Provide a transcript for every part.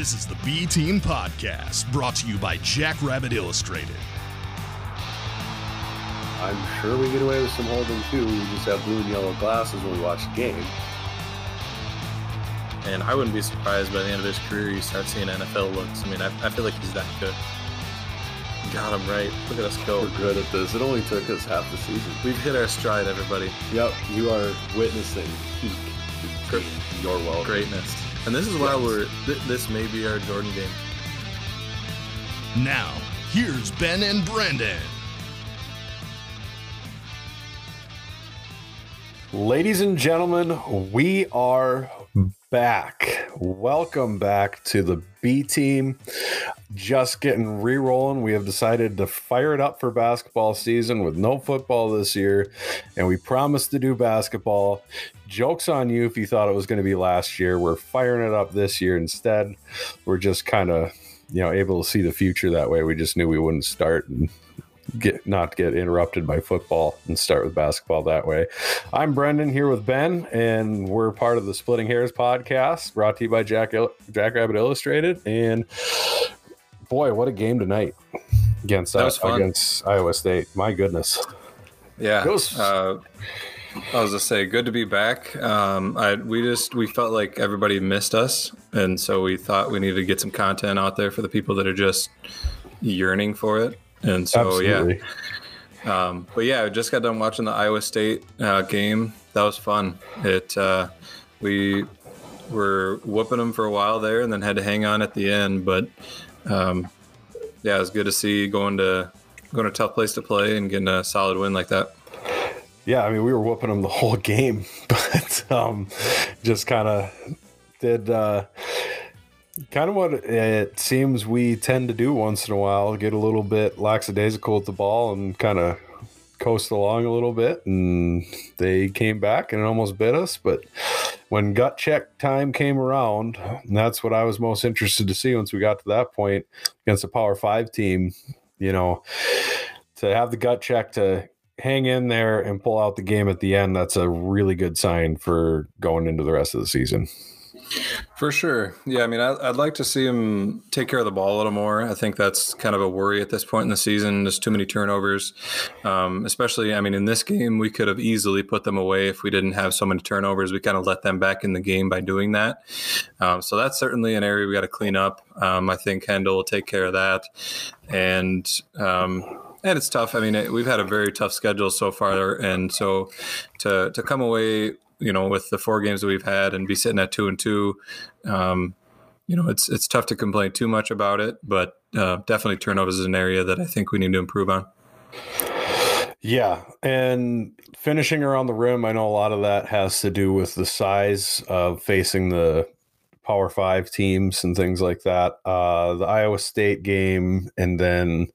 This is the B Team Podcast, brought to you by Jackrabbit Illustrated. I'm sure we get away with some holding too. We just have blue and yellow glasses when we watch the game. And I wouldn't be surprised by the end of his career you start seeing NFL looks. I mean, I, I feel like he's that good. Got him right. Look at us go. We're good at this. It only took us half the season. We've hit our stride, everybody. Yep, you are witnessing Great. your well. Greatness. And this is why Yes. we're, th- this may be our Jordan game. Now, here's Ben and Brendan. Ladies and gentlemen, we are back. Welcome back to the B team. Just getting re rolling. We have decided to fire it up for basketball season with no football this year, and we promised to do basketball. Joke's on you if you thought it was going to be last year. We're firing it up this year instead. We're just kind of, you know, able to see the future that way. We just knew we wouldn't start and get not get interrupted by football and start with basketball that way. I'm Brendan here with Ben, and we're part of the Splitting Hairs podcast, brought to you by Jack Jackrabbit Illustrated. And boy, what a game tonight against against Iowa State. My goodness. Yeah. It was- Uh, I was to say, good to be back. Um, I we just we felt like everybody missed us, and so we thought we needed to get some content out there for the people that are just yearning for it. And so Absolutely. yeah, um, but yeah, I just got done watching the Iowa State uh, game. That was fun. It uh, we were whooping them for a while there, and then had to hang on at the end. But um, yeah, it was good to see going to going to a tough place to play and getting a solid win like that. Yeah, I mean, we were whooping them the whole game, but um, just kind of did uh, kind of what it seems we tend to do once in a while get a little bit lackadaisical with the ball and kind of coast along a little bit. And they came back and it almost bit us. But when gut check time came around, that's what I was most interested to see once we got to that point against a Power Five team, you know, to have the gut check to hang in there and pull out the game at the end, that's a really good sign for going into the rest of the season. For sure. Yeah, I mean, I, I'd like to see him take care of the ball a little more. I think that's kind of a worry at this point in the season. There's too many turnovers, um, especially, I mean, in this game, we could have easily put them away if we didn't have so many turnovers. We kind of let them back in the game by doing that. Um, so that's certainly an area we got to clean up. Um, I think Kendall will take care of that. And, um, and it's tough. I mean, it, we've had a very tough schedule so far, and so to to come away, you know, with the four games that we've had and be sitting at two and two, um, you know, it's it's tough to complain too much about it. But uh, definitely turnovers is an area that I think we need to improve on. Yeah, and finishing around the rim, I know a lot of that has to do with the size of facing the Power Five teams and things like that. Uh, the Iowa State game, and then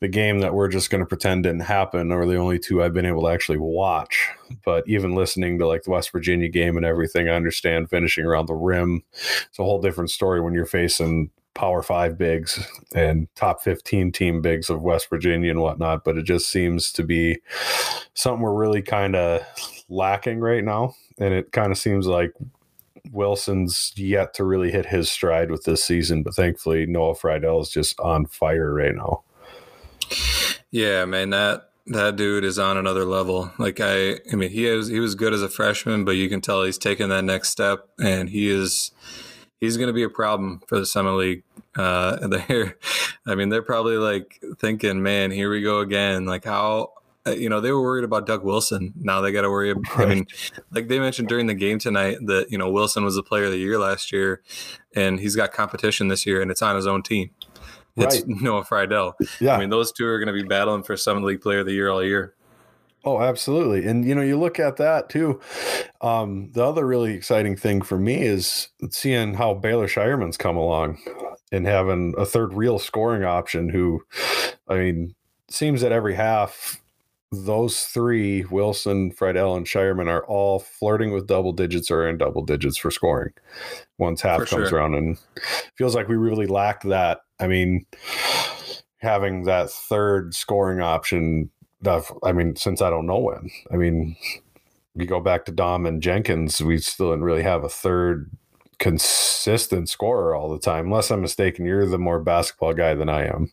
the game that we're just going to pretend didn't happen, are the only two I've been able to actually watch. But even listening to like the West Virginia game and everything, I understand finishing around the rim. It's a whole different story when you're facing Power Five bigs and top 15 team bigs of West Virginia and whatnot, but it just seems to be something we're really kind of lacking right now. And it kind of seems like Wilson's yet to really hit his stride with this season, but thankfully Noah Freidel is just on fire right now. Yeah, man, that that dude is on another level. Like I, I mean, he is he was good as a freshman, but you can tell he's taking that next step, and he is he's going to be a problem for the Summit League. Uh, they're, I mean, they're probably like thinking, man, here we go again. Like how. Uh, You know they were worried about Doug Wilson. Now they got to worry. About, I mean, like they mentioned during the game tonight that you know Wilson was the player of the year last year, and he's got competition this year, and it's on his own team. It's Right. Noah Freidel. Yeah. I mean, those two are going to be battling for Summit League Player of the Year all year. Oh, absolutely. And you know, you look at that too. Um, the other really exciting thing for me is seeing how Baylor Scheierman's come along and having a third real scoring option who I mean, seems that every half those three, Wilson, Freidel, and Scheierman, are all flirting with double digits or in double digits for scoring once half For comes sure. around. And feels like we really lacked that. I mean, having that third scoring option that I mean, since I don't know when. I mean, you go back to Daum and Jenkins, we still didn't really have a third consistent scorer all the time. Unless I'm mistaken, you're the more basketball guy than I am.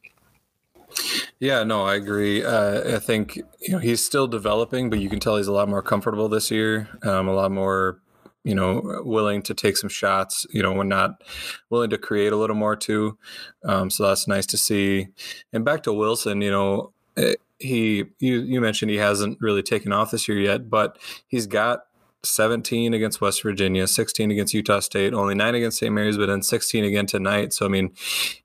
Yeah, no, I agree. Uh, I think you know he's still developing, but you can tell he's a lot more comfortable this year. Um, a lot more, you know, willing to take some shots. You know, when not willing to create a little more too. Um, so that's nice to see. And back to Wilson, you know, eh, he you you mentioned he hasn't really taken off this year yet, but he's got 17 against West Virginia, 16 against Utah State, only nine against St. Mary's, but then 16 again tonight. So, I mean,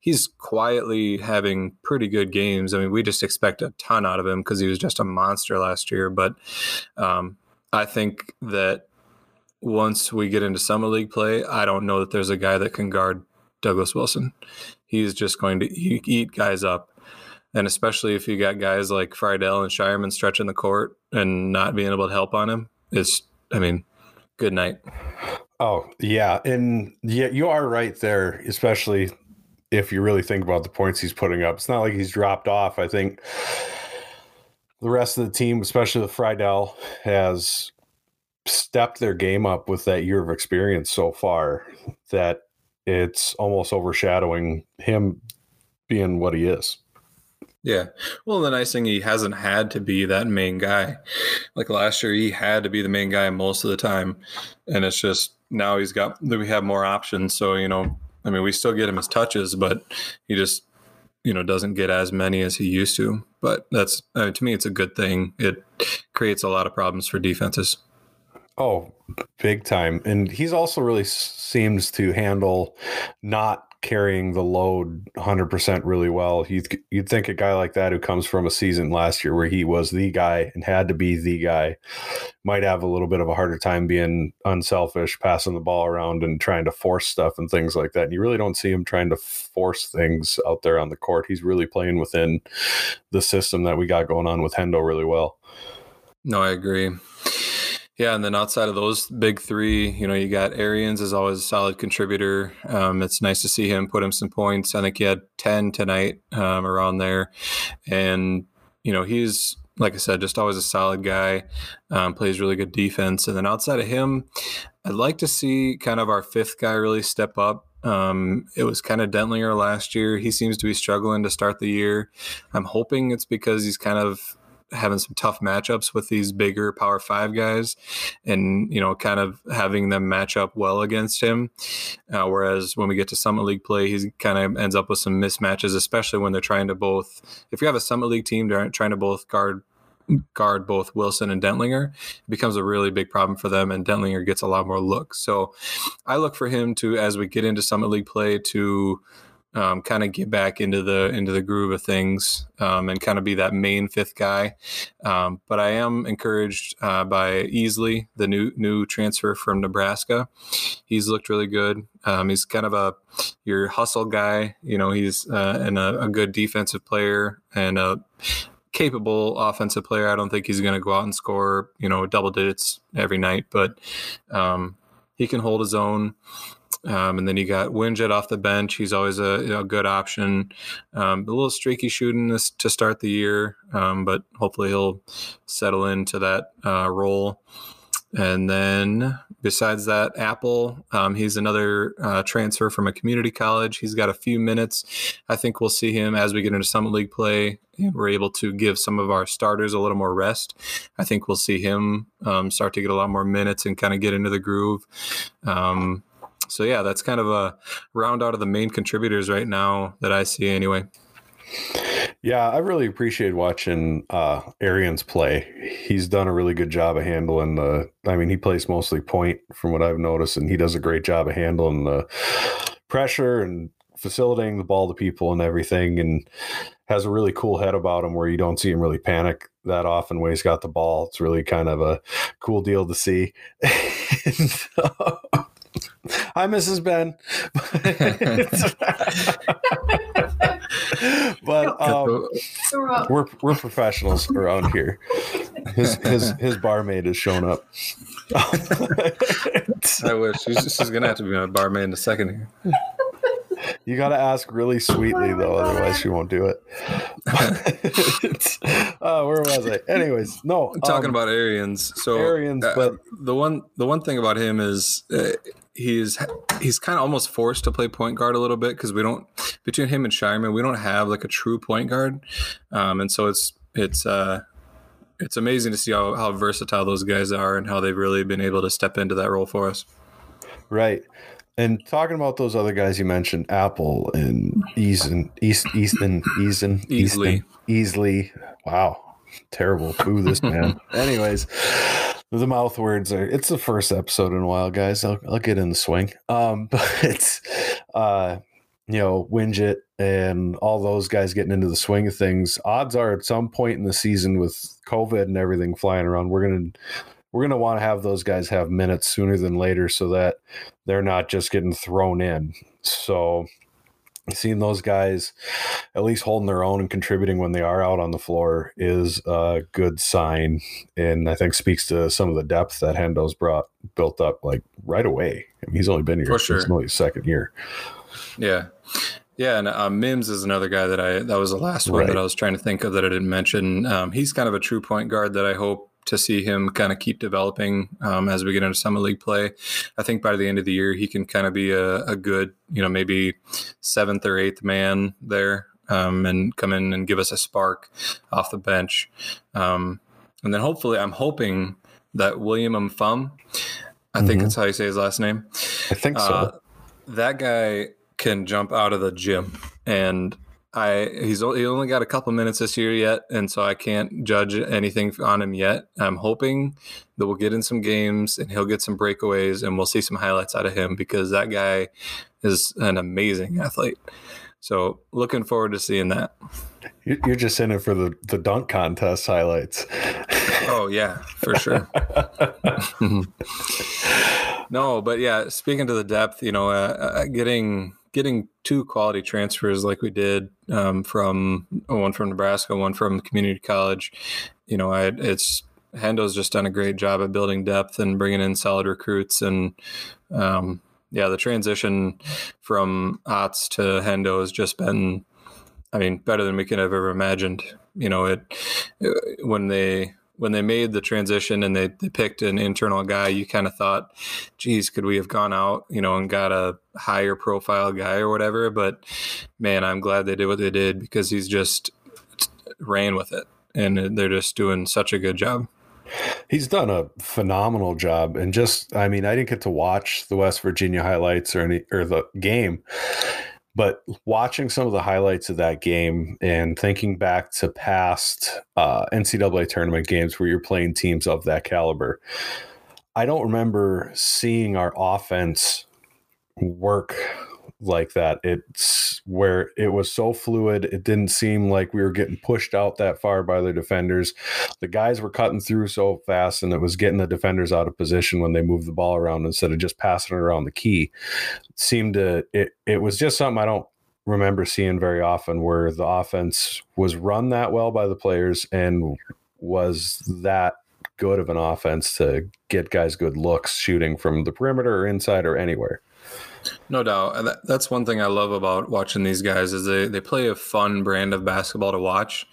he's quietly having pretty good games. I mean, we just expect a ton out of him because he was just a monster last year. But um, I think that once we get into Summit League play, I don't know that there's a guy that can guard Douglas Wilson. He's just going to eat guys up. And especially if you got guys like Freidel and Scheierman stretching the court and not being able to help on him, it's I mean, good night. Oh, yeah. And yeah, you are right there, especially if you really think about the points he's putting up. It's not like he's dropped off. I think the rest of the team, especially the Freidel, has stepped their game up with that year of experience so far that it's almost overshadowing him being what he is. Yeah. Well, the nice thing he hasn't had to be that main guy. Like last year, he had to be the main guy most of the time, and it's just now he's got we have more options. So you know, I mean, we still get him his touches, but he just you know doesn't get as many as he used to. But that's I mean, to me, it's a good thing. It creates a lot of problems for defenses. Oh, big time. And he's also really seems to handle not carrying the load 100% really well. You'd, you'd think a guy like that who comes from a season last year where he was the guy and had to be the guy might have a little bit of a harder time being unselfish, passing the ball around and trying to force stuff and things like that. And you really don't see him trying to force things out there on the court. He's really playing within the system that we got going on with Hendo really well. No, I agree. Yeah, and then outside of those big three, you know, you got Arians is always a solid contributor. Um, it's nice to see him put him some points. I think he had ten tonight um, around there, and you know he's like I said, just always a solid guy. Um, plays really good defense, and then outside of him, I'd like to see kind of our fifth guy really step up. Um, it was kind of Dentlinger last year. He seems to be struggling to start the year. I'm hoping it's because he's kind of having some tough matchups with these bigger power five guys and you know kind of having them match up well against him uh, whereas when we get to summit league play he kind of ends up with some mismatches especially when they're trying to both if you have a summit league team they're trying to both guard guard both Wilson and Dentlinger, it becomes a really big problem for them, and Dentlinger gets a lot more looks. So I look for him to, as we get into Summit League play, to um, kind of get back into the into the groove of things um, and kind of be that main fifth guy. Um, but I am encouraged uh, by Easley, the new new transfer from Nebraska. He's looked really good. Um, he's kind of a your hustle guy. You know, he's uh, and a, a good defensive player and a capable offensive player. I don't think he's going to go out and score you know double digits every night, but um, he can hold his own. Um, and then you got Wingett off the bench. He's always a, good option. Um, a little streaky shooting this to start the year, um, but hopefully he'll settle into that uh, role. And then besides that, Appel, um, he's another uh, transfer from a community college. He's got a few minutes. I think we'll see him as we get into Summit League play and we're able to give some of our starters a little more rest. I think we'll see him um, start to get a lot more minutes and kind of get into the groove. Um, so yeah, that's kind of a round out of the main contributors right now that I see anyway. Yeah, I really appreciate watching uh Arians play. He's done a really good job of handling the I mean, he plays mostly point from what I've noticed, and he does a great job of handling the pressure and facilitating the ball to people and everything and has a really cool head about him where you don't see him really panic that often when he's got the ball. It's really kind of a cool deal to see. Hi, Mrs. Ben. but um, we're we're professionals around here. His his his barmaid has shown up. I wish she's, she's gonna have to be my barmaid in a second here. You got to ask really sweetly though, otherwise she won't do it. uh, where was I? Anyways, no. I'm talking um, about Arians. So Arians, uh, but the one the one thing about him is uh, he's he's kind of almost forced to play point guard a little bit because we don't between him and Scheierman we don't have like a true point guard, um, and so it's it's uh, it's amazing to see how, how versatile those guys are and how they've really been able to step into that role for us. Right. And talking about those other guys you mentioned, Appel and Easton, East, Easton, Easton, Easley, Easley. Wow, terrible. Boo this man. Anyways, the mouth words are. It's the first episode in a while, guys. I'll, I'll get in the swing. Um, but uh, you know, Wingett and all those guys getting into the swing of things. Odds are, at some point in the season, with COVID and everything flying around, we're gonna we're going to want to have those guys have minutes sooner than later so that they're not just getting thrown in. So seeing those guys at least holding their own and contributing when they are out on the floor is a good sign and i think speaks to some of the depth that hendo's brought built up like right away I mean, he's only been here For since sure. only his second year Yeah. Yeah, and uh, Mims is another guy that I that was the last one Right. that I was trying to think of that I didn't mention. Um, he's kind of a true point guard that I hope to see him kind of keep developing um, as we get into Summit League play. I think by the end of the year he can kind of be a, a good, you know, maybe seventh or eighth man there um, and come in and give us a spark off the bench. Um, and then hopefully, I'm hoping that William Mfum, I think Mhm. that's how you say his last name. i think so Uh, that guy can jump out of the gym, and I he's he only got a couple minutes this year yet, and so I can't judge anything on him yet. I'm hoping that we'll get in some games and he'll get some breakaways, and we'll see some highlights out of him because that guy is an amazing athlete. So looking forward to seeing that. You- you're just in it for the the dunk contest highlights Oh yeah, for sure. no, but yeah, speaking to the depth, you know, uh, uh, getting getting two quality transfers like we did um, from one from Nebraska, one from community college. You know, I, it's Hendo's just done a great job at building depth and bringing in solid recruits, and um, yeah, the transition from Otts to Hendo has just been, I mean, better than we could have ever imagined. You know, it when they when they made the transition and they, they picked an internal guy, you kind of thought, geez, could we have gone out, you know, and got a higher profile guy or whatever? But man, I'm glad they did what they did because he's just ran with it and they're just doing such a good job. He's done a phenomenal job, and just I mean, I didn't get to watch the West Virginia highlights or any or the game, but watching some of the highlights of that game and thinking back to past uh, NCAA tournament games where you're playing teams of that caliber, I don't remember seeing our offense work like that. It's where it was so fluid. It didn't seem like we were getting pushed out that far by the defenders. The guys were cutting through so fast, and it was getting the defenders out of position when they moved the ball around instead of just passing it around the key. It seemed to it. It was just something I don't remember seeing very often, where the offense was run that well by the players and was that good of an offense to get guys good looks shooting from the perimeter or inside or anywhere. No doubt. That's one thing I love about watching these guys is they, they play a fun brand of basketball to watch.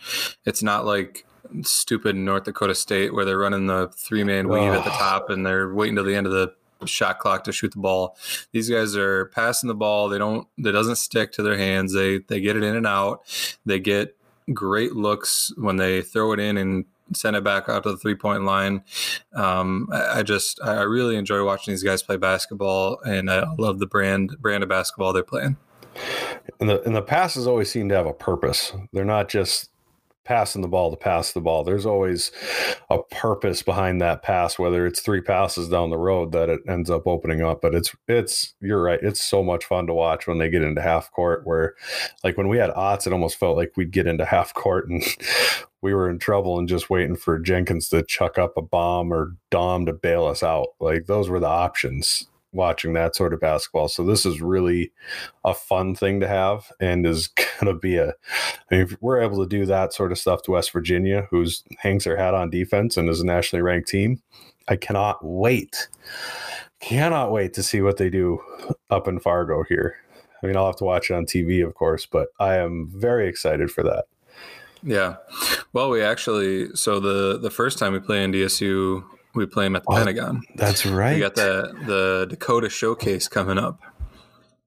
It's not like stupid North Dakota State where they're running the three man weave at the top and they're waiting till the end of the shot clock to shoot the ball. These guys are passing the ball. They don't it doesn't stick to their hands. They they get it in and out. They get great looks when they throw it in and send it back out to the three point line. Um, I, I just I really enjoy watching these guys play basketball, and I love the brand brand of basketball they're playing. And the and the passes always seem to have a purpose. They're not just passing the ball to pass the ball. There's always a purpose behind that pass, whether it's three passes down the road that it ends up opening up. But it's it's you're right. It's so much fun to watch when they get into half court where like when we had Otts, it almost felt like we'd get into half court and we were in trouble and just waiting for Jenkins to chuck up a bomb or Daum to bail us out. Like those were the options watching that sort of basketball. So this is really a fun thing to have and is going to be a I mean, if we're able to do that sort of stuff to West Virginia, who's hangs their hat on defense and is a nationally ranked team, I cannot wait. Cannot wait to see what they do up in Fargo here. I mean, I'll have to watch it on TV, of course, but I am very excited for that. Yeah. Well, we actually so the the first time we play in DSU, we play them at the Oh, Pentagon. That's right. We got the the Dakota Showcase coming up,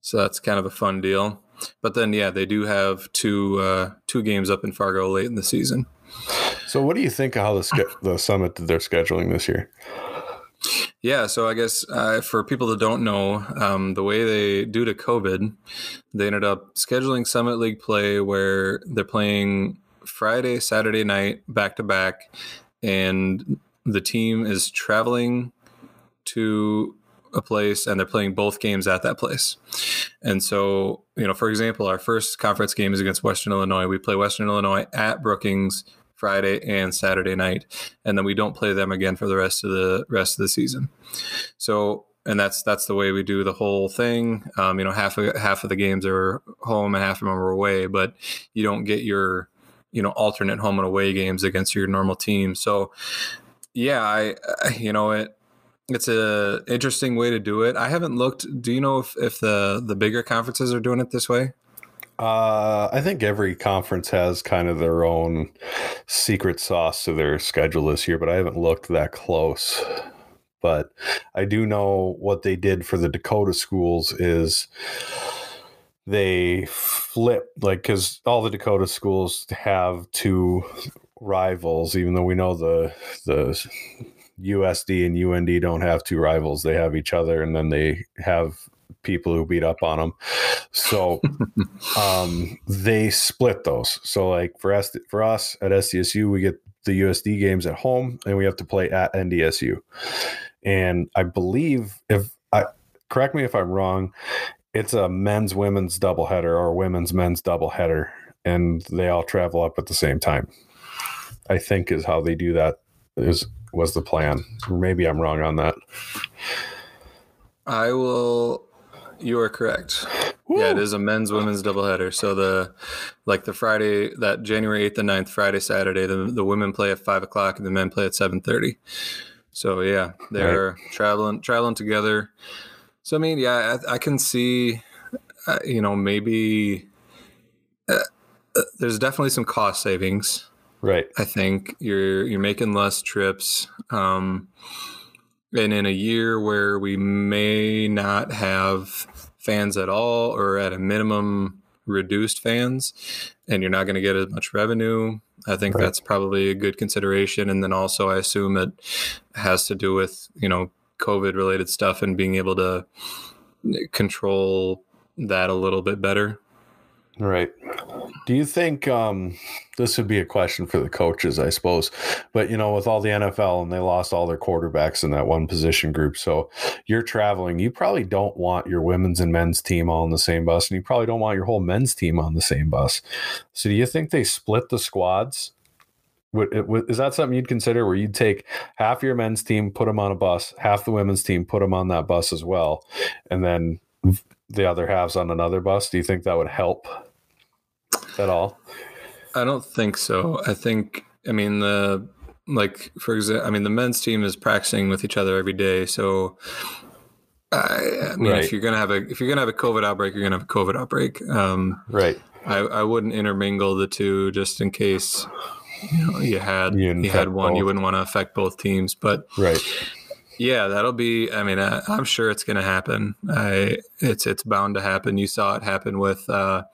so that's kind of a fun deal. But then, yeah, they do have two uh, two games up in Fargo late in the season. So, what do you think of how the the summit that they're scheduling this year? Yeah, so I guess uh, for people that don't know, um, the way they, due to COVID, they ended up scheduling Summit League play where they're playing Friday, Saturday night back to back, and the team is traveling to a place and they're playing both games at that place. And so, you know, for example, our first conference game is against Western Illinois. We play Western Illinois at Brookings Friday and Saturday night, and then we don't play them again for the rest of the rest of the season. So, and that's that's the way we do the whole thing. Um, you know, half of half of the games are home and half of them are away, but you don't get your you know alternate home and away games against your normal team. So, yeah, I, you know it. It's a interesting way to do it. I haven't looked. Do you know if, if the the bigger conferences are doing it this way? Uh, I think every conference has kind of their own secret sauce to their schedule this year, but I haven't looked that close. But I do know what they did for the Dakota schools is they flip like because all the Dakota schools have two rivals, even though we know the the USD and UND don't have two rivals. They have each other, and then they have people who beat up on them. So um, they split those. So like for us, for us at SDSU, we get the USD games at home, and we have to play at NDSU. And I believe if I correct me if I'm wrong, it's a men's women's doubleheader or women's men's doubleheader, and they all travel up at the same time. I think is how they do that. Is was the plan? Maybe I'm wrong on that. I will. You are correct. Yeah, it is a men's women's doubleheader. So the like the Friday that January eighth and 9th, Friday Saturday, the the women play at five o'clock and the men play at seven thirty. So yeah, they're traveling traveling together. So I mean, yeah, I, I can see, uh, you know, maybe uh, uh, there's definitely some cost savings. Right. I think you're you're making less trips. Um, and in a year where we may not have fans at all or at a minimum reduced fans and you're not going to get as much revenue i think Right. that's probably a good consideration and then also i assume it has to do with you know covid related stuff and being able to control that a little bit better Right. Do you think um, this would be a question for the coaches, I suppose? But, you know, with all the NFL and they lost all their quarterbacks in that one position group. So you're traveling. You probably don't want your women's and men's team all on the same bus, and you probably don't want your whole men's team on the same bus. So do you think they split the squads? Is that something you'd consider where you'd take half your men's team, put them on a bus, half the women's team, put them on that bus as well, and then the other halves on another bus? Do you think that would help at all? I don't think so. I think I mean the like for example, I mean the men's team is practicing with each other every day. So I, I mean, Right. if you're gonna have a if you're gonna have a COVID outbreak, you're gonna have a COVID outbreak. Um, Right. I, I wouldn't intermingle the two just in case you know you had You you, had one. You wouldn't want to affect both teams, but Right. yeah, that'll be. I mean, I, I'm sure it's going to happen. I it's it's bound to happen. You saw it happen with uh,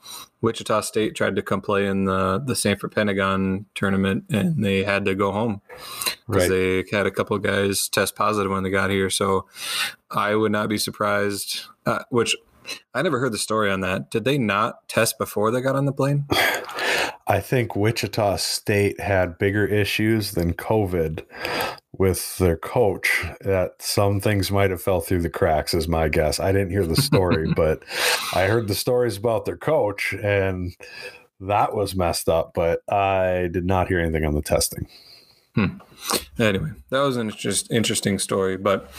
Wichita State tried to come play in the the Sanford Pentagon tournament, and they had to go home because Right. they had a couple guys test positive when they got here. So I would not be surprised. Uh, which I never heard the story on that. Did they not test before they got on the plane? I think Wichita State had bigger issues than COVID with their coach. That some things might have fell through the cracks, is my guess. I didn't hear the story, but I heard the stories about their coach, and that was messed up. But I did not hear anything on the testing. Anyway, that was an interest, interesting story, but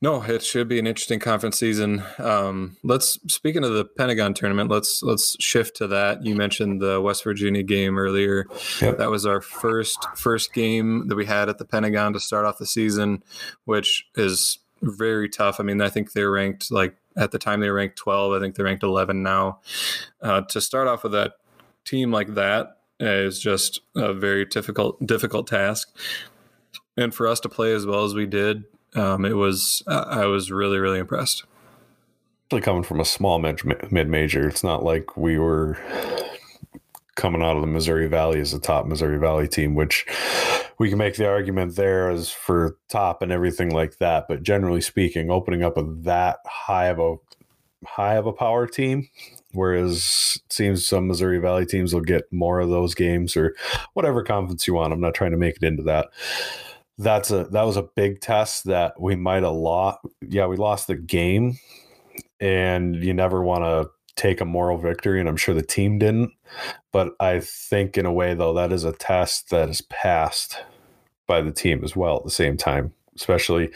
no, it should be an interesting conference season. Um, let's speaking of the Pentagon tournament, let's let's shift to that. You mentioned the West Virginia game earlier. Yep. That was our first first game that we had at the Pentagon to start off the season, which is very tough. I mean, I think they're ranked like at the time they were ranked 12. I think they're ranked 11 now. Uh, to start off with a team like that is just a very difficult difficult task and for us to play as well as we did, um, it was I was really really impressed. Coming from a small mid major, it's not like we were coming out of the Missouri Valley as a top Missouri Valley team, which we can make the argument there as for top and everything like that. But generally speaking, opening up a that high of a high of a power team, whereas it seems some Missouri Valley teams will get more of those games or whatever conference you want. I'm not trying to make it into that. That's a that was a big test that we might have lost. Yeah, we lost the game, and you never want to take a moral victory, and I'm sure the team didn't. But I think, in a way, though, that is a test that is passed by the team as well at the same time, especially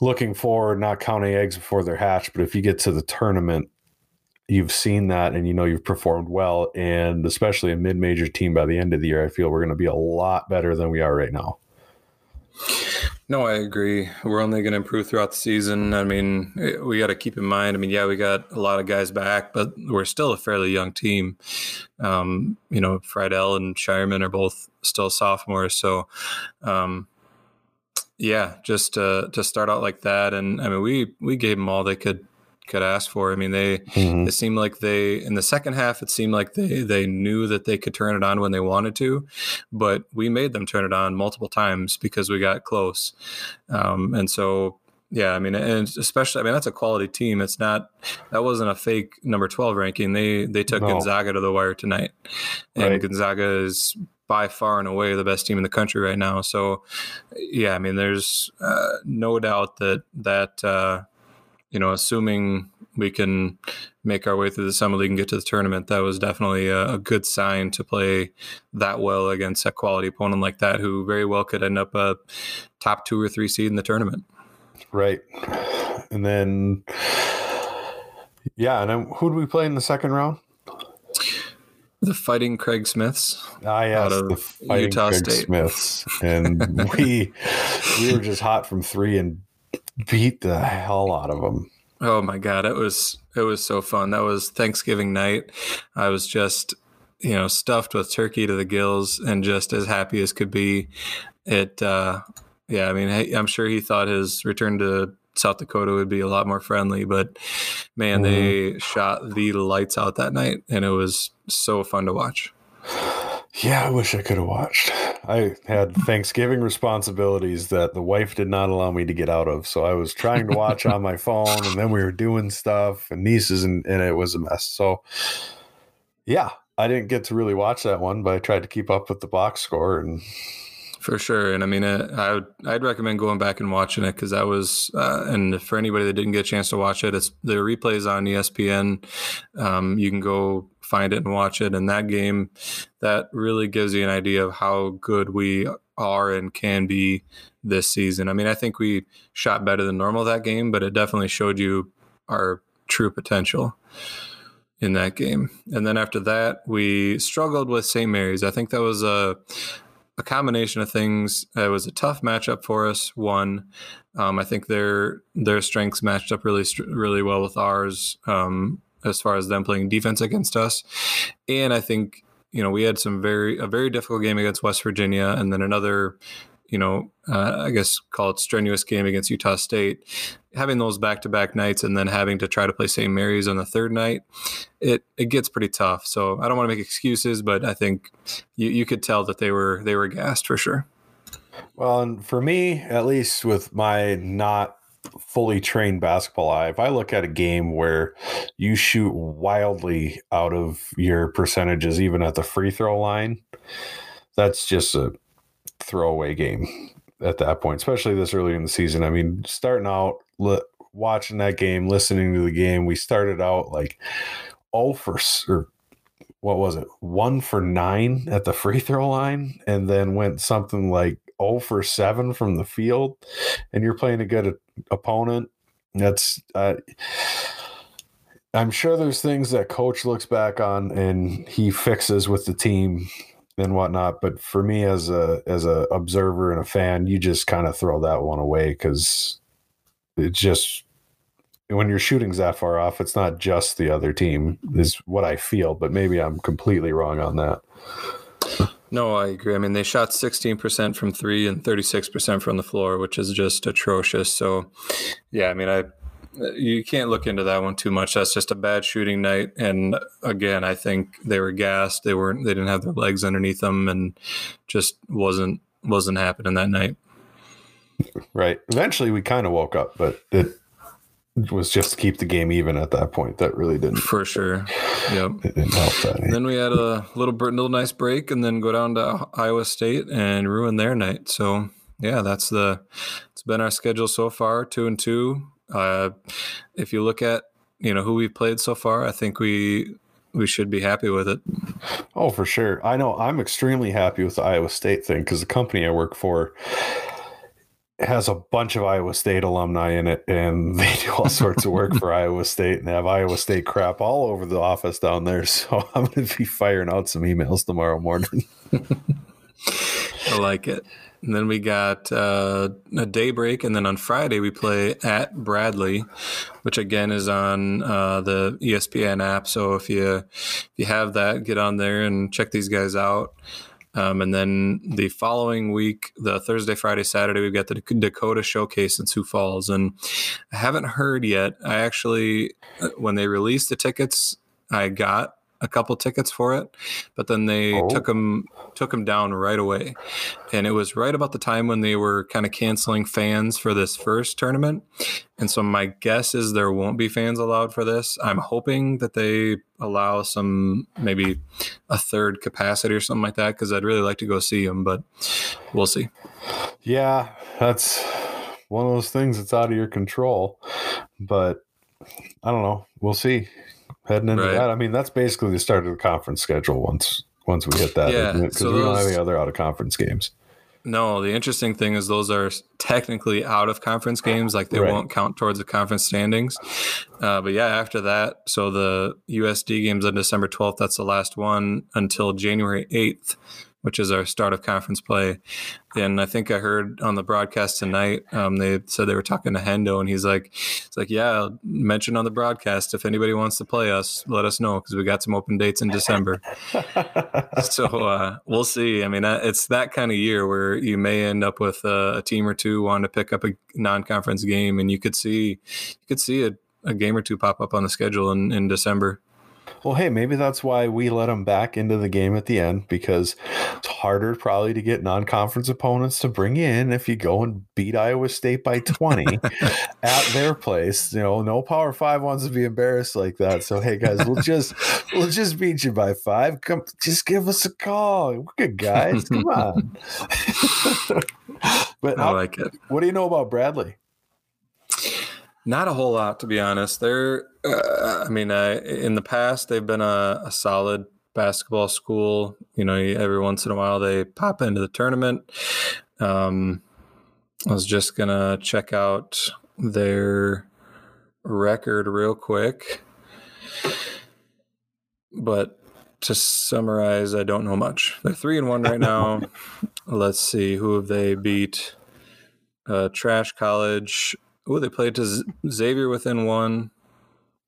looking forward, not counting eggs before they're hatched. But if you get to the tournament, you've seen that and you know you've performed well. And especially a mid major team by the end of the year, I feel we're going to be a lot better than we are right now. No, I agree. We're only going to improve throughout the season. I mean, we got to keep in mind. I mean, yeah, we got a lot of guys back, but we're still a fairly young team. Um, you know, Freidel and Scheierman are both still sophomores, so um, yeah, just to to start out like that, and I mean, we we gave them all they could could ask for. I mean, they mm-hmm. it seemed like they in the second half it seemed like they they knew that they could turn it on when they wanted to, but we made them turn it on multiple times because we got close, um, and so. Yeah, I mean, and especially, I mean, that's a quality team. It's not that wasn't a fake number twelve ranking. They they took no. Gonzaga to the wire tonight, and right. Gonzaga is by far and away the best team in the country right now. So, yeah, I mean, there's uh, no doubt that that uh, you know, assuming we can make our way through the Summit League and get to the tournament, that was definitely a, a, good sign to play that well against a quality opponent like that, who very well could end up a top two or three seed in the tournament. Right, and then yeah, and then who do we play in the second round? The Fighting Craig Smiths. Ah, yes, the Fighting Utah Craig State. Smiths, and we we were just hot from three and beat the hell out of them. Oh my god, it was it was so fun. That was Thanksgiving night. I was just you know stuffed with turkey to the gills and just as happy as could be. It uh yeah, I mean, I'm sure he thought his return to South Dakota would be a lot more friendly, but man, mm. they shot the lights out that night and it was so fun to watch. Yeah, I wish I could have watched. I had Thanksgiving responsibilities that the wife did not allow me to get out of. So I was trying to watch on my phone and then we were doing stuff and nieces and, and it was a mess. So yeah, I didn't get to really watch that one, but I tried to keep up with the box score and for sure. And I mean, uh, I would, I'd recommend going back and watching it because that was, uh, and for anybody that didn't get a chance to watch it, it's the replays on ESPN. Um, you can go find it and watch it. And that game, that really gives you an idea of how good we are and can be this season. I mean, I think we shot better than normal that game, but it definitely showed you our true potential in that game. And then after that, we struggled with St. Mary's. I think that was a a combination of things. It was a tough matchup for us. One, um, I think their their strengths matched up really really well with ours. Um, as far as them playing defense against us. And I think, you know, we had some very, a very difficult game against West Virginia and then another, you know, uh, I guess call it strenuous game against Utah State. Having those back to back nights and then having to try to play St. Mary's on the third night, it, it gets pretty tough. So I don't want to make excuses, but I think you, you could tell that they were, they were gassed for sure. Well, and for me, at least with my not fully trained basketball eye, if I look at a game where you shoot wildly out of your percentages, even at the free throw line, that's just a throwaway game at that point, especially this early in the season. I mean, starting out, watching that game, listening to the game, we started out like oh for or what was it, one for nine at the free throw line, and then went something like 0 for 7 from the field and you're playing a good opponent, that's uh, I'm sure there's things that coach looks back on and he fixes with the team and whatnot. But for me as a as a observer and a fan, you just kind of throw that one away because it's just when you're shooting that far off, it's not just the other team, is what I feel, but maybe I'm completely wrong on that. No, I agree. I mean, they shot 16% from three and 36% from the floor, which is just atrocious. So, yeah, I mean, I you can't look into that one too much. That's just a bad shooting night. And again, I think they were gassed. They weren't. They didn't have their legs underneath them, and just wasn't wasn't happening that night. Right. Eventually, we kind of woke up, but it was just to keep the game even at that point. That really didn't. For sure. Yep. Didn't help that. Then we had a little little nice break, and then go down to Iowa State and ruin their night. So yeah, that's the it's been our schedule so far, two and two. Uh, if you look at you know who we've played so far, I think we we should be happy with it. Oh, for sure. I know I'm extremely happy with the Iowa State thing because the company I work for has a bunch of Iowa State alumni in it, and they do all sorts of work for Iowa State and they have Iowa State crap all over the office down there. So I'm going to be firing out some emails tomorrow morning. I like it. And then we got uh, a day break, and then on Friday we play at Bradley, which again is on uh, the ESPN app. So if you if you have that, get on there and check these guys out. Um, and then the following week, the Thursday, Friday, Saturday, we've got the Dakota Showcase in Sioux Falls. And I haven't heard yet. I actually, uh, when they released the tickets, I got a couple tickets for it, but then they oh. took them took them down right away, and it was right about the time when they were kind of canceling fans for this first tournament, and so my guess is there won't be fans allowed for this. I'm hoping that they allow some maybe a third capacity or something like that because I'd really like to go see them, but we'll see. Yeah, that's one of those things that's out of your control, but I don't know. We'll see heading into right. that. I mean, that's basically the start of the conference schedule once once we hit that. Yeah, because so we don't have any other out of conference games. No, the interesting thing is those are technically out of conference games, like they right. won't count towards the conference standings. Uh, but yeah, after that, so the USD games on December 12th, that's the last one until January 8th which is our start of conference play. And I think I heard on the broadcast tonight, um, they said they were talking to Hendo, and he's like, "It's like, yeah, mention on the broadcast if anybody wants to play us, let us know because we got some open dates in December." so uh, we'll see. I mean, it's that kind of year where you may end up with a, a team or two wanting to pick up a non-conference game, and you could see you could see a, a game or two pop up on the schedule in, in December. Well, hey, maybe that's why we let them back into the game at the end because it's harder probably to get non-conference opponents to bring in if you go and beat Iowa State by 20 at their place. You know, no Power 5 wants to be embarrassed like that. So, hey guys, we'll just we'll just beat you by 5. Come just give us a call. We're good guys. Come on. but I like it. What do you know about Bradley? Not a whole lot, to be honest. They're, uh, I mean, uh, in the past, they've been a, a, solid basketball school. You know, every once in a while they pop into the tournament. Um, I was just gonna check out their record real quick, but to summarize, I don't know much. They're three and one right now. Let's see who have they beat. Uh, Trash College, Oh, they played to Xavier within one,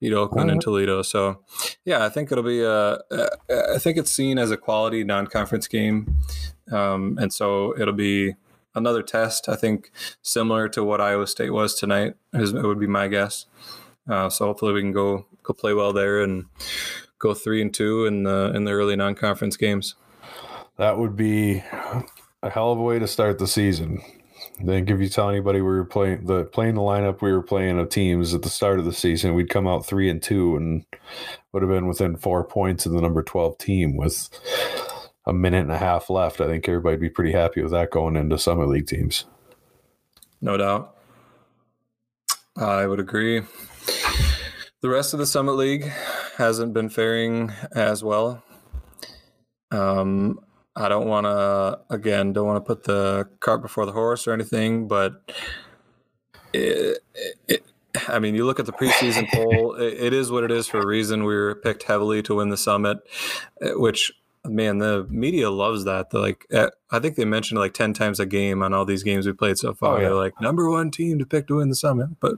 beat Oakland and Toledo. So, yeah, I think it'll be a. I think it's seen as a quality non-conference game, um, and so it'll be another test. I think similar to what Iowa State was tonight. Is, it would be my guess. Uh, so hopefully we can go go play well there and go three and two in the in the early non-conference games. That would be a hell of a way to start the season. Then if you tell anybody we were playing the playing the lineup we were playing of teams at the start of the season, we'd come out three and two and would have been within four points of the number twelve team with a minute and a half left. I think everybody'd be pretty happy with that going into Summit League teams. No doubt. I would agree. The rest of the Summit League hasn't been faring as well. Um, I don't want to again don't want to put the cart before the horse or anything, but it, it, I mean, you look at the preseason poll; it, it is what it is for a reason. We were picked heavily to win the summit, eh, which man, the media loves that. They're like, eh, I think they mentioned like ten times a game on all these games we played so far. Oh, yeah. They're like number one team to pick to win the summit, but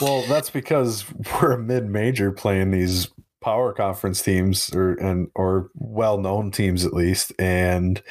well, that's because we're a mid-major playing these power conference teams or and or well known teams at least, and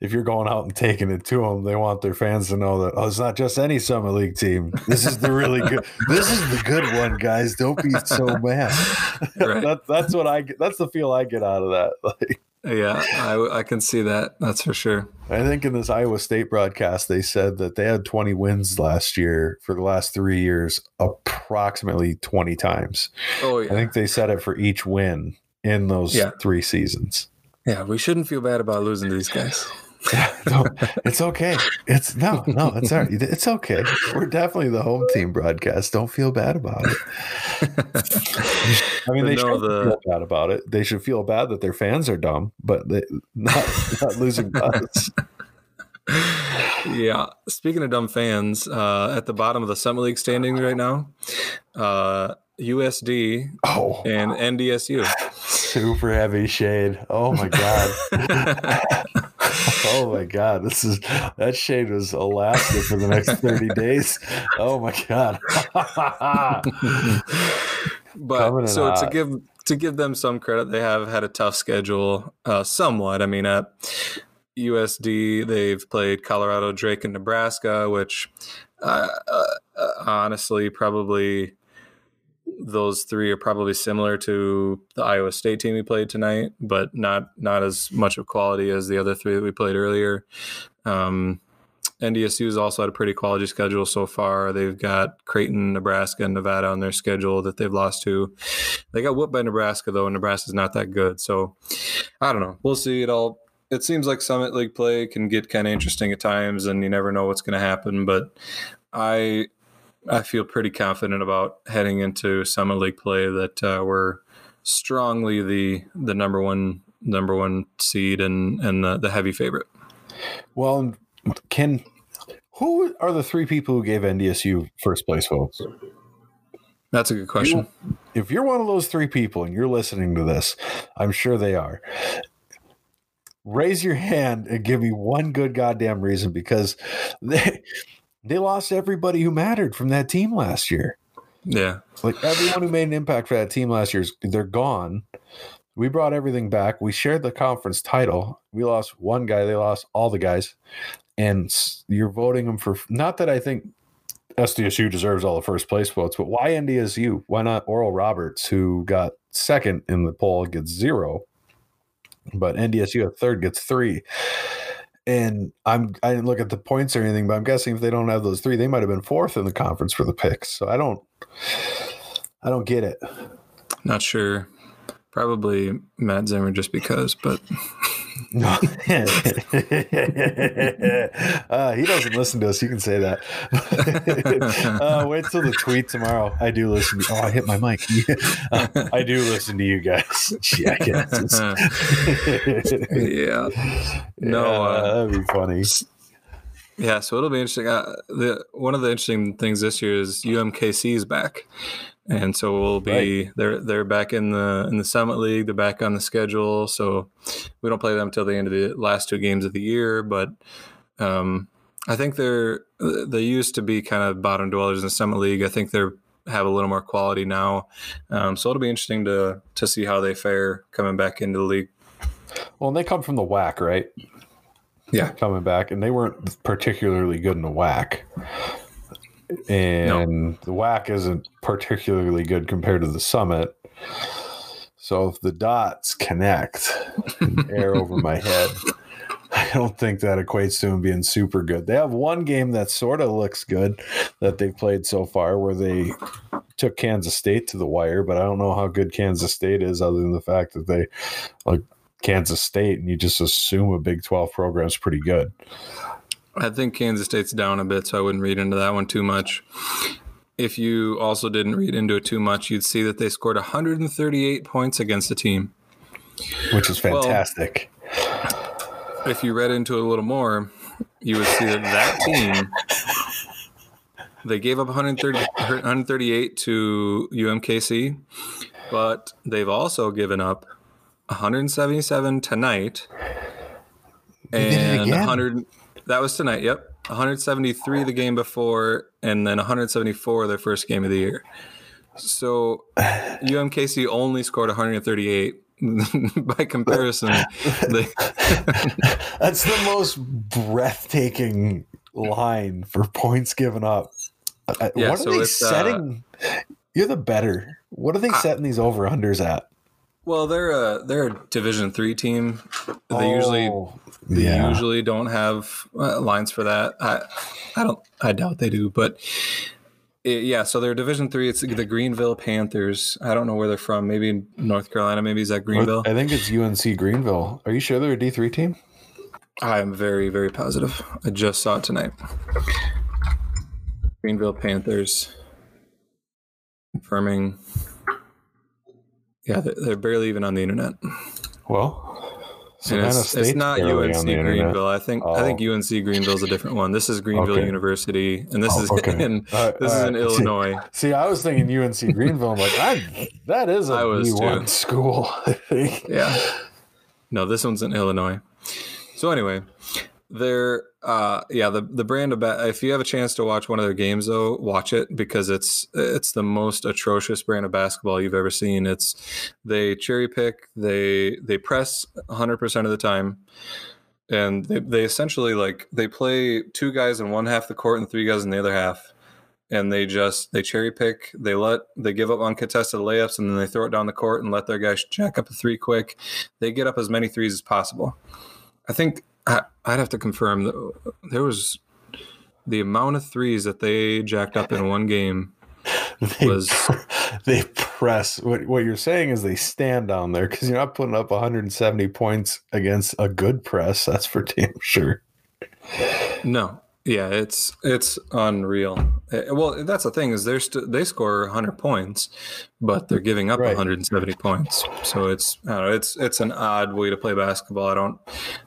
if you're going out and taking it to them, they want their fans to know that oh, it's not just any Summit League team. This is the really good. this is the good one, guys. Don't be so mad. Right. that, that's what I get. That's the feel I get out of that. Like, yeah, I, I can see that. That's for sure. I think in this Iowa State broadcast, they said that they had 20 wins last year for the last three years, approximately 20 times. Oh, yeah. I think they said it for each win in those yeah. three seasons. Yeah, we shouldn't feel bad about losing to these guys. no, it's okay. It's no, no, it's all right. It's okay. We're definitely the home team broadcast. Don't feel bad about it. I mean, they should the... feel bad about it. They should feel bad that their fans are dumb, but they, not not losing us. yeah. Speaking of dumb fans, uh, at the bottom of the Summit League standings right now, uh, USD oh. and NDSU. Super heavy shade. Oh my god. oh my god, this is that shade was Alaska for the next 30 days. Oh my god. but so hot. to give to give them some credit, they have had a tough schedule, uh, somewhat. I mean, at USD, they've played Colorado, Drake, and Nebraska, which uh, uh, honestly probably those three are probably similar to the Iowa State team we played tonight, but not not as much of quality as the other three that we played earlier. Um, NDSU has also had a pretty quality schedule so far. They've got Creighton, Nebraska, and Nevada on their schedule that they've lost to. They got whooped by Nebraska though, and Nebraska's not that good. So I don't know. We'll see. It all. It seems like Summit League play can get kind of interesting at times, and you never know what's going to happen. But I I feel pretty confident about heading into Summit League play that uh, we're strongly the the number one number one seed and and the, the heavy favorite. Well, can who are the three people who gave NDSU first place votes? That's a good question. You, if you're one of those three people and you're listening to this, I'm sure they are. Raise your hand and give me one good goddamn reason because they they lost everybody who mattered from that team last year. Yeah. Like everyone who made an impact for that team last year, is they're gone. We brought everything back. We shared the conference title. We lost one guy. They lost all the guys. And you're voting them for, not that I think SDSU deserves all the first place votes, but why NDSU? Why not Oral Roberts, who got second in the poll, gets zero? But NDSU at third gets three. And I'm I didn't look at the points or anything, but I'm guessing if they don't have those three, they might have been fourth in the conference for the picks. So I don't I don't get it. Not sure. Probably Matt Zimmer just because, but uh, he doesn't listen to us. You can say that. uh, wait till the tweet tomorrow. I do listen. To, oh, I hit my mic. uh, I do listen to you guys. yeah. No, uh, that'd be funny. Yeah, so it'll be interesting. Uh, the one of the interesting things this year is UMKC is back and so we'll be right. they're they're back in the in the Summit League. They're back on the schedule, so we don't play them until the end of the last two games of the year. But um, I think they're they used to be kind of bottom dwellers in the Summit League. I think they're have a little more quality now, um, so it'll be interesting to to see how they fare coming back into the league. Well, they come from the WAC, right? Yeah, coming back, and they weren't particularly good in the WAC and the WAC isn't particularly good compared to the summit. So if the dots connect, air over my head, I don't think that equates to them being super good. They have one game that sort of looks good that they've played so far, where they took Kansas State to the wire, but I don't know how good Kansas State is, other than the fact that they like Kansas State, and you just assume a Big Twelve program is pretty good. I think Kansas State's down a bit, so I wouldn't read into that one too much. If you also didn't read into it too much, you'd see that they scored 138 points against the team, which is fantastic. Well, if you read into it a little more, you would see that that team they gave up 130, 138 to UMKC, but they've also given up 177 tonight and 100 that was tonight. Yep. 173 the game before, and then 174 their first game of the year. So UMKC only scored 138. By comparison, they That's the most breathtaking line for points given up. Uh, Yeah, what are so they uh, setting? You're the better. What are they setting these over unders at? Well, they're a they're a Division three team. They usually Oh, they yeah. usually don't have uh, lines for that. I I don't I doubt they do, but it- yeah. So they're Division three. It's the Greenville Panthers. I don't know where they're from. Maybe in North Carolina. Maybe is that Greenville? I think it's UNC Greenville. Are you sure they're a D three team? I am very very positive. I just saw it tonight. Greenville Panthers confirming. Yeah, they're, barely even on the internet. Well, it's, it's not UNC. Greenville. I think I think UNC Greenville is a different one. This is Greenville Okay. University, and this Oh, is okay. in Uh, this is in uh, see- Illinois. See, I was thinking UNC Greenville. I'm like, I, that is a I was D1 school. I think. Yeah. No, this one's in Illinois. So anyway, they're uh yeah, the the brand of if you have a chance to watch one of their games though, watch it because it's it's the most atrocious brand of basketball you've ever seen. It's they cherry pick, they they press 100% of the time. And they, they essentially like they play two guys in one half the court and three guys in the other half. And they just they cherry pick. They let they give up uncontested layups, and then they throw it down the court and let their guys jack up a three quick they get up as many threes as possible. I think I, I'd have to confirm that uh, there was the amount of threes that they jacked up in one game. They, Was- they press. What, what you're saying is they stand down there because you're not putting up 170 points against a good press. That's for damn sure. No, yeah, it's it's unreal. Eh, Well, that's the thing is they're st- they score 100 points, but they're giving up Right. 170 points. So it's I don't know, it's it's an odd way to play basketball. I don't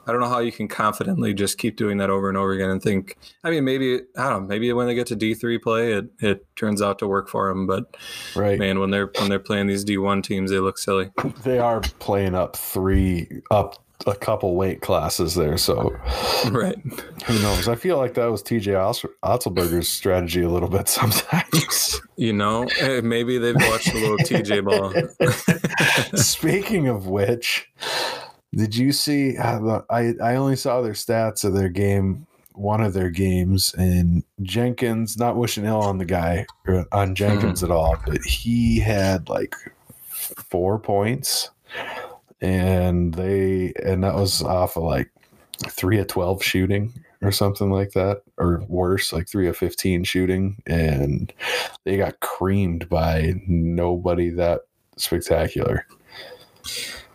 I don't know how you can confidently just keep doing that over and over again and think. I mean, maybe I don't know. Maybe when they get to D3 play, it it turns out to work for them. But Right. man, when they're when they're playing these D1 teams, they look silly. They are playing up three, up a couple weight classes there. So right. who knows? I feel like that was TJ Otz- Otzelberger's strategy a little bit sometimes. You know, eh, maybe they've watched a little TJ ball. Speaking of which, did you see? uh, I I only saw their stats of their game, one of their games, and Jenkins. Not wishing ill on the guy or on Jenkins at all, but he had like four points, and they and that was off of like three of twelve shooting or something like that, or worse, like three of fifteen shooting, and they got creamed by nobody that spectacular.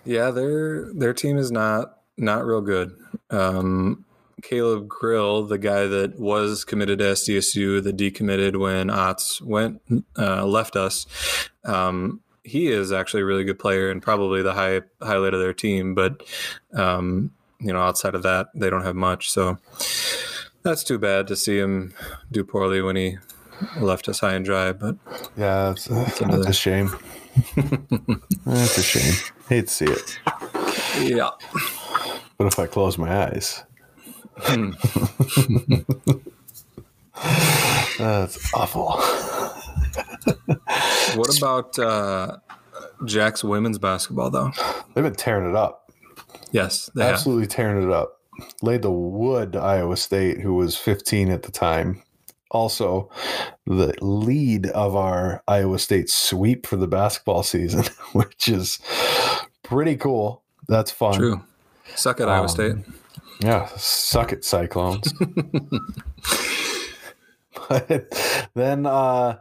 Yeah, their their team is not not real good. Um, Caleb Grill, the guy that was committed to SDSU, that decommitted when Otts went uh, left us, um, he is actually a really good player and probably the high highlight of their team. But um, you know, outside of that, they don't have much. So that's too bad to see him do poorly when he left us high and dry. But Yeah, it's, that's a shame. that's a shame. Hate to see it. yeah, But if I close my eyes, that's awful. What about uh, Jack's women's basketball though? They've been tearing it up. Yes, they have. Absolutely tearing it up. Laid the wood to Iowa State, who was 15 at the time. Also, the lead of our Iowa State sweep for the basketball season, which is pretty cool. That's fun. True. Suck at Iowa Um, State. Yeah, suck it, Cyclones. but then, uh,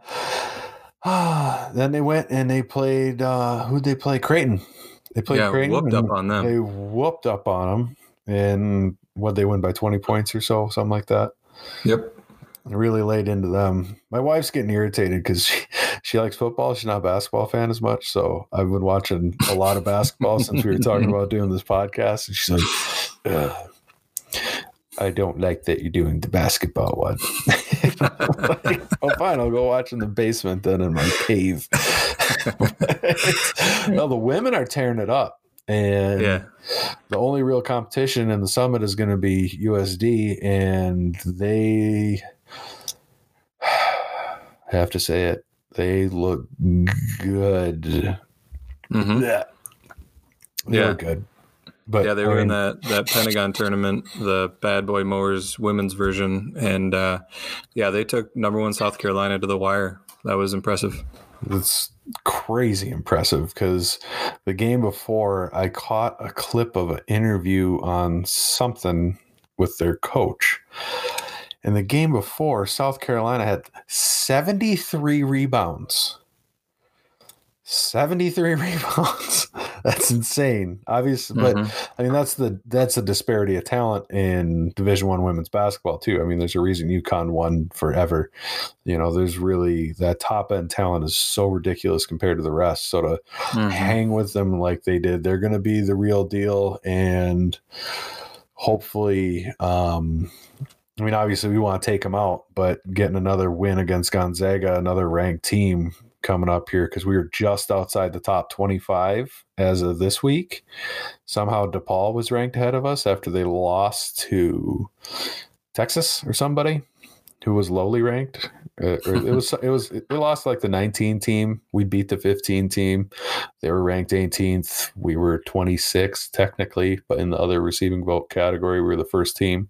then they went and they played. Uh, who'd they play? Creighton. They played Yeah, Creighton. whooped up on them. They whooped up on them, and what they win by twenty points or so, something like that. Yep. Really laid into them. My wife's getting irritated because she, she likes football. She's not a basketball fan as much. So I've been watching a lot of basketball since we were talking about doing this podcast. And she's like, Ugh, I don't like that you're doing the basketball one. like, oh, fine. I'll go watch in the basement then in my cave. no, the women are tearing it up. And Yeah. the only real competition in the summit is going to be USD, and they I have to say it. They look good. Mhm. Yeah. They Yeah. look good. But yeah, they I were in that that Pentagon tournament, the Bad Boy Mowers women's version, and uh, yeah, they took number one South Carolina to the wire. That was impressive. It's crazy impressive because the game before I caught a clip of an interview on something with their coach. And the game before, South Carolina had 73 rebounds. 73 rebounds. That's insane. Obviously, but Mhm. I mean that's the that's a disparity of talent in Division One women's basketball too. I mean, there's a reason UConn won forever. You know, there's really that top end talent is so ridiculous compared to the rest. So to Mhm. hang with them like they did, they're going to be the real deal, and hopefully, um, I mean, obviously we want to take them out, but getting another win against Gonzaga, another ranked team coming up here because we were just outside the top 25 as of this week. Somehow DePaul was ranked ahead of us after they lost to Texas or somebody who was lowly ranked. Uh, it was it was they lost like the 19 team. We beat the 15 team. They were ranked 18th. We were 26 technically, but in the other receiving vote category, we were the first team.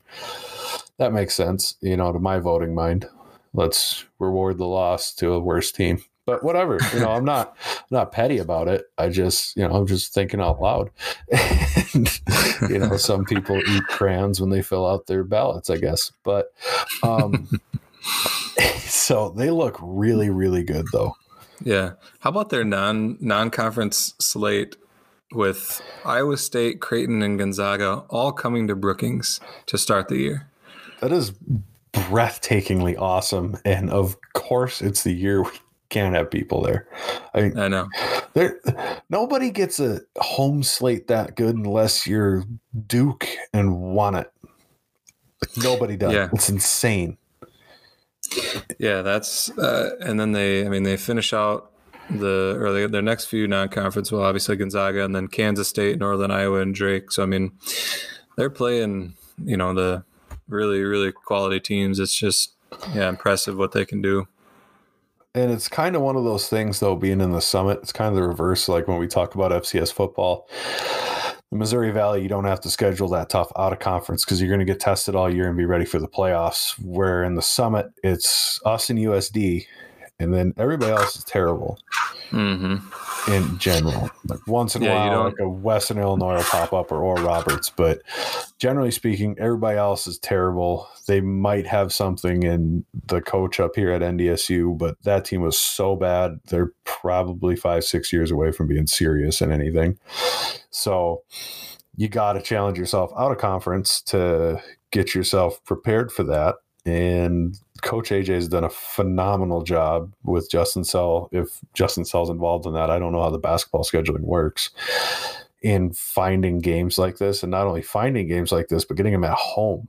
That makes sense, you know, to my voting mind. Let's reward the loss to a worse team. But whatever, you know, I'm not not petty about it. I just, you know, I'm just thinking out loud. and, you know, some people eat crayons when they fill out their ballots, I guess. But um so they look really, really good though. Yeah. How about their non non conference slate with Iowa State, Creighton, and Gonzaga all coming to Brookings to start the year? That is breathtakingly awesome. And of course, it's the year we can't have people there. I mean, I know. there nobody gets a home slate that good unless you're Duke and want it. Nobody does. Yeah. It's insane. Yeah, that's uh, and then they, I mean, they finish out the or they, their next few non-conference. Well, obviously Gonzaga, and then Kansas State, Northern Iowa, and Drake. So I mean, they're playing, you know, the really really quality teams. It's just yeah, impressive what they can do. And it's kind of one of those things, though, being in the summit, it's kind of the reverse. Like when we talk about FCS football, the Missouri Valley, you don't have to schedule that tough out of conference because you're going to get tested all year and be ready for the playoffs. Where in the summit, it's us and USD, and then everybody else is terrible hmm in general. Like once in a Yeah, you while, like a Western Illinois will pop up or Oral Roberts, but generally speaking, everybody else is terrible. They might have something in the coach up here at NDSU, but that team was so bad. They're probably five, six years away from being serious in anything. So you got to challenge yourself out of conference to get yourself prepared for that. And Coach AJ has done a phenomenal job with Justin Sell. If Justin Sell's involved in that, I don't know how the basketball scheduling works in finding games like this, and not only finding games like this, but getting them at home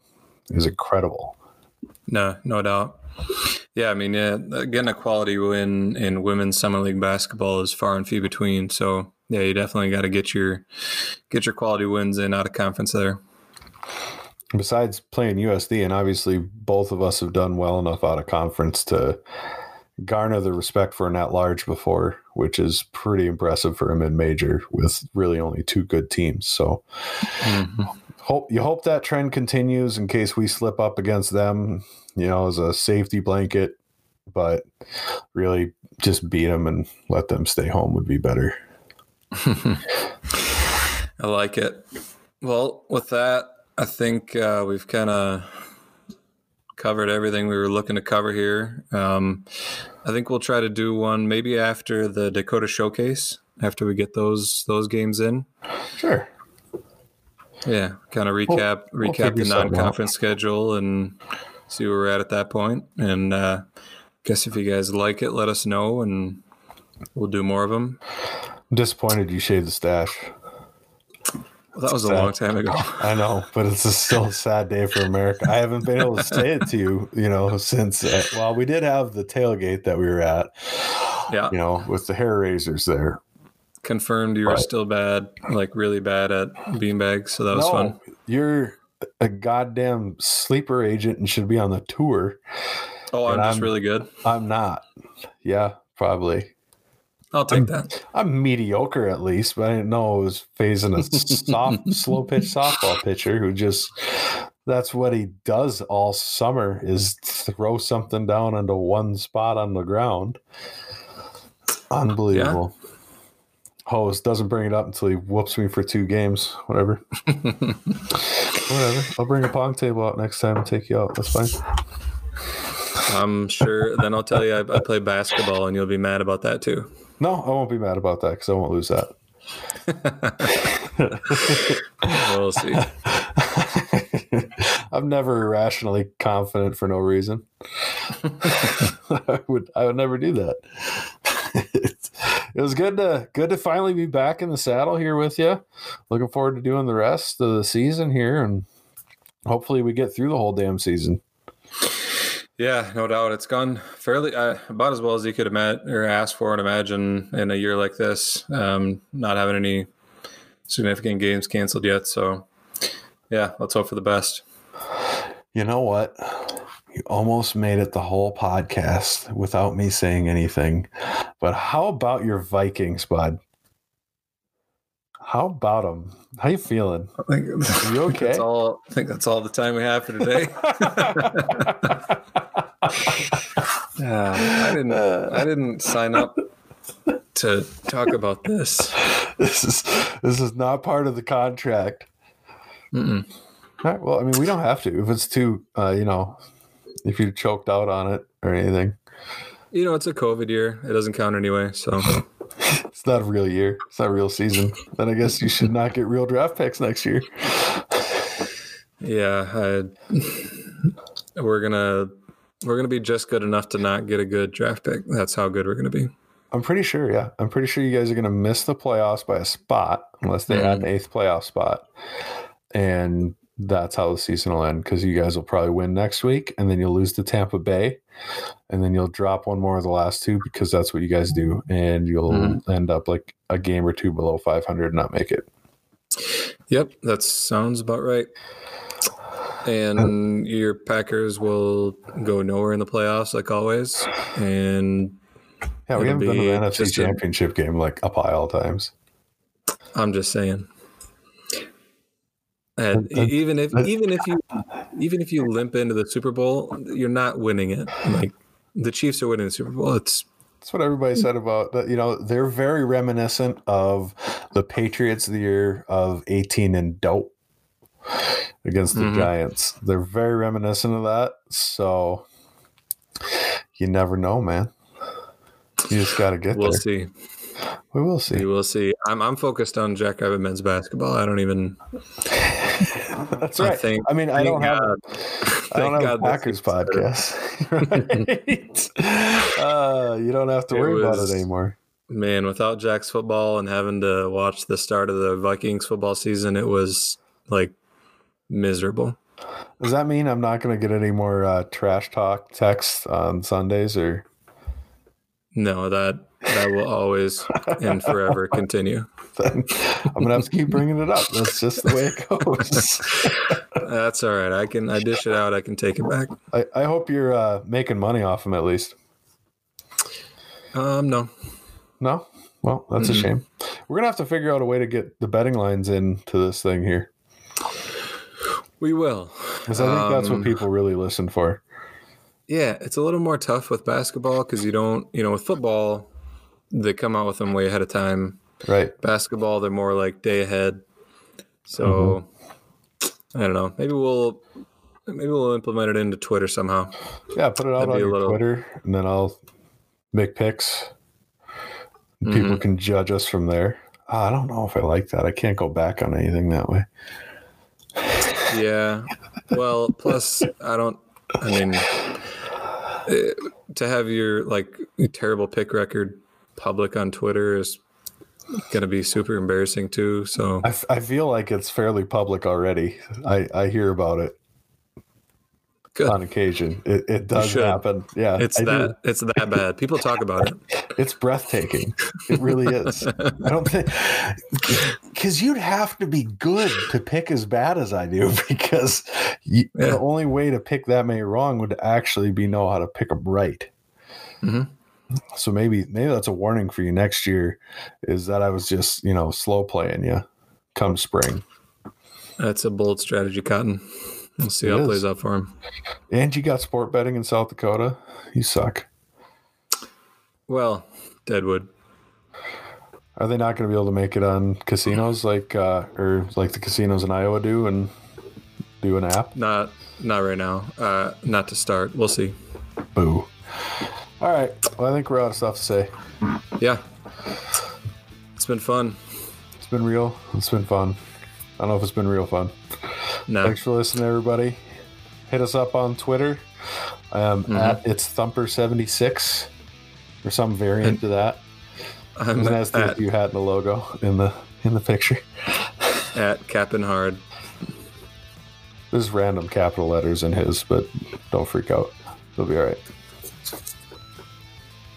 is incredible. No, no doubt. Yeah, I mean, yeah, getting a quality win in women's Summit League basketball is far and few between. So yeah, you definitely got to get your get your quality wins in out of conference there. Besides playing USD, and obviously both of us have done well enough out of conference to garner the respect for an at large before, which is pretty impressive for a mid major with really only two good teams. So Mhm. hope you hope that trend continues in case we slip up against them, you know, as a safety blanket. But really, just beat them and let them stay home would be better. I like it. Well, with that, I think uh, we've kind of covered everything we were looking to cover here. Um, I think we'll try to do one maybe after the Dakota Showcase, after we get those those games in. Sure. Yeah, kind of recap we'll recap figure the non-conference schedule and see where we're at at that point. And uh, guess if you guys like it, let us know, and we'll do more of them. I'm disappointed you shaved the stash. Well, that was a long time ago. I know, but it's a still a sad day for America. I haven't been able to say it to you, you know, since uh, well, we did have the tailgate that we were at, Yeah, you know, with the hair raisers there. confirmed you were Right. still bad, like really bad at beanbags. So that was no, fun. you're a goddamn sleeper agent and should be on the tour. Oh, I'm just I'm- really good. I'm not. Yeah, probably. I'll take that. I'm mediocre at least, but I didn't know it was phasing a soft, slow pitch softball pitcher who just that's what he does all summer is throw something down into one spot on the ground. Unbelievable. Yeah. Hose doesn't bring it up until he whoops me for two games. Whatever. Whatever. I'll bring a pong table out next time and take you out. That's fine. I'm sure. Then I'll tell you I, I play basketball, and you'll be mad about that too. No, I won't be mad about that because I won't lose that. we'll see. I'm never irrationally confident for no reason. I would I would never do that. it was good to good to finally be back in the saddle here with you. Looking forward to doing the rest of the season here, and hopefully we get through the whole damn season. Yeah, no doubt. It's gone fairly uh, about as well as you could imagine or ask for and imagine in a year like this. Um, not having any significant games canceled yet, so yeah, let's hope for the best. You know what? You almost made it the whole podcast without me saying anything. But how about your Vikings, bud? How about them? How you feeling? I think, Are you okay? That's all, I think that's all the time we have for today. yeah, I didn't. I didn't sign up to talk about this. This is this is not part of the contract. Mm-mm. All right. Well, I mean, we don't have to if it's too, uh, you know, if you choked out on it or anything. You know, it's a COVID year. It doesn't count anyway. So it's not a real year. It's not a real season. Then I guess you should not get real draft picks next year. Yeah, I, we're gonna we're gonna be just good enough to not get a good draft pick. That's how good we're gonna be. I'm pretty sure. Yeah, I'm pretty sure you guys are gonna miss the playoffs by a spot unless they add an eighth playoff spot, and that's how the season will end because you guys will probably win next week and then you'll lose to Tampa Bay and then you'll drop one more of the last two because that's what you guys do and you'll mm. end up like a game or two below 500 and not make it. Yep, that sounds about right. And your Packers will go nowhere in the playoffs like always and yeah, we haven't been to the NFC championship a, game like a pile of times. I'm just saying. And even if even if you even if you limp into the Super Bowl, you're not winning it. Like the Chiefs are winning the Super Bowl. It's that's what everybody said about that. You know, they're very reminiscent of the Patriots the year of 18 and dope against the mm-hmm. Giants. They're very reminiscent of that. So you never know, man. You just got to get we'll there. see. We will see. We will see. I'm I'm focused on Jackrabbit men's basketball. I don't even. That's right. I, think, I mean, I don't have. I don't have a Packers podcast. right? uh, you don't have to worry was, about it anymore. Man, without Jack's football and having to watch the start of the Vikings football season, it was like miserable. Does that mean I'm not going to get any more uh, trash talk texts on Sundays or? No, that that will always and forever continue. Then I'm gonna have to keep bringing it up. That's just the way it goes. That's all right. I can I dish it out. I can take it back. I, I hope you're uh, making money off them at least. Um, no, no. Well, that's mm-hmm. a shame. We're gonna have to figure out a way to get the betting lines into this thing here. We will, because I think um, that's what um, people really listen for. Yeah, it's a little more tough with basketball because you don't, you know, with football, they come out with them way ahead of time. Right. Basketball, they're more like day ahead. So mm-hmm. I don't know. Maybe we'll maybe we'll implement it into Twitter somehow. Yeah, put it out That'd on your little... Twitter, and then I'll make picks. Mm-hmm. People can judge us from there. Oh, I don't know if I like that. I can't go back on anything that way. Yeah. Well, plus I don't. I mean, to have your like terrible pick record public on Twitter is going to be super embarrassing too. So I, I feel like it's fairly public already. I, I hear about it. Good. On occasion, it, it does happen. Yeah, it's I that do. it's that bad. People talk about it. It's breathtaking. It really is. I don't think because you'd have to be good to pick as bad as I do. Because you, yeah. the only way to pick that many wrong would actually be know how to pick them right. Mm-hmm. So maybe maybe that's a warning for you next year. Is that I was just you know slow playing you come spring. That's a bold strategy, Cotton. We'll see It how it plays out for him. And you got sport betting in South Dakota. You suck. Well, Deadwood. Are they not going to be able to make it on casinos like uh, or like the casinos in Iowa do and do an app? Not not right now. Uh, not to start. We'll see. Boo. All right. Well, I think we're out of stuff to say. Yeah. It's been fun. It's been real. It's been fun. I don't know if it's been real fun. No. Thanks for listening, everybody. Hit us up on Twitter um, at it's thumper76 or some variant to that. I'm It has the at, you hat and the logo in the in the picture. at Cap'n Hard. There's random capital letters in his, but don't freak out. It'll be all right.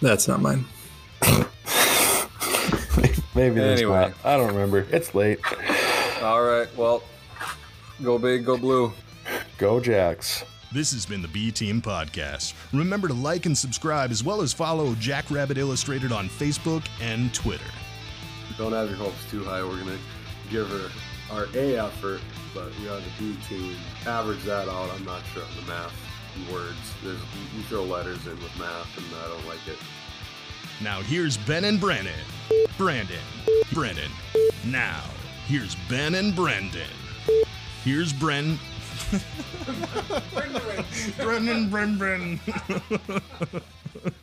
That's not mine. Maybe there's Anyway. not. I don't remember. It's late. All right. Well, go big, go blue. Go Jacks. This has been the B Team Podcast. Remember to like and subscribe as well as follow Jackrabbit Illustrated on Facebook and Twitter. Don't have your hopes too high. We're gonna give her our A effort, but we are the B team. Average that out. I'm not sure on the math and words. There's you, you throw letters in with math, and I don't like it. Now here's Ben and Brennan. Brandon. Brennan. Now, here's Ben and Brendan. Here's Bren. Brendan, Brendan.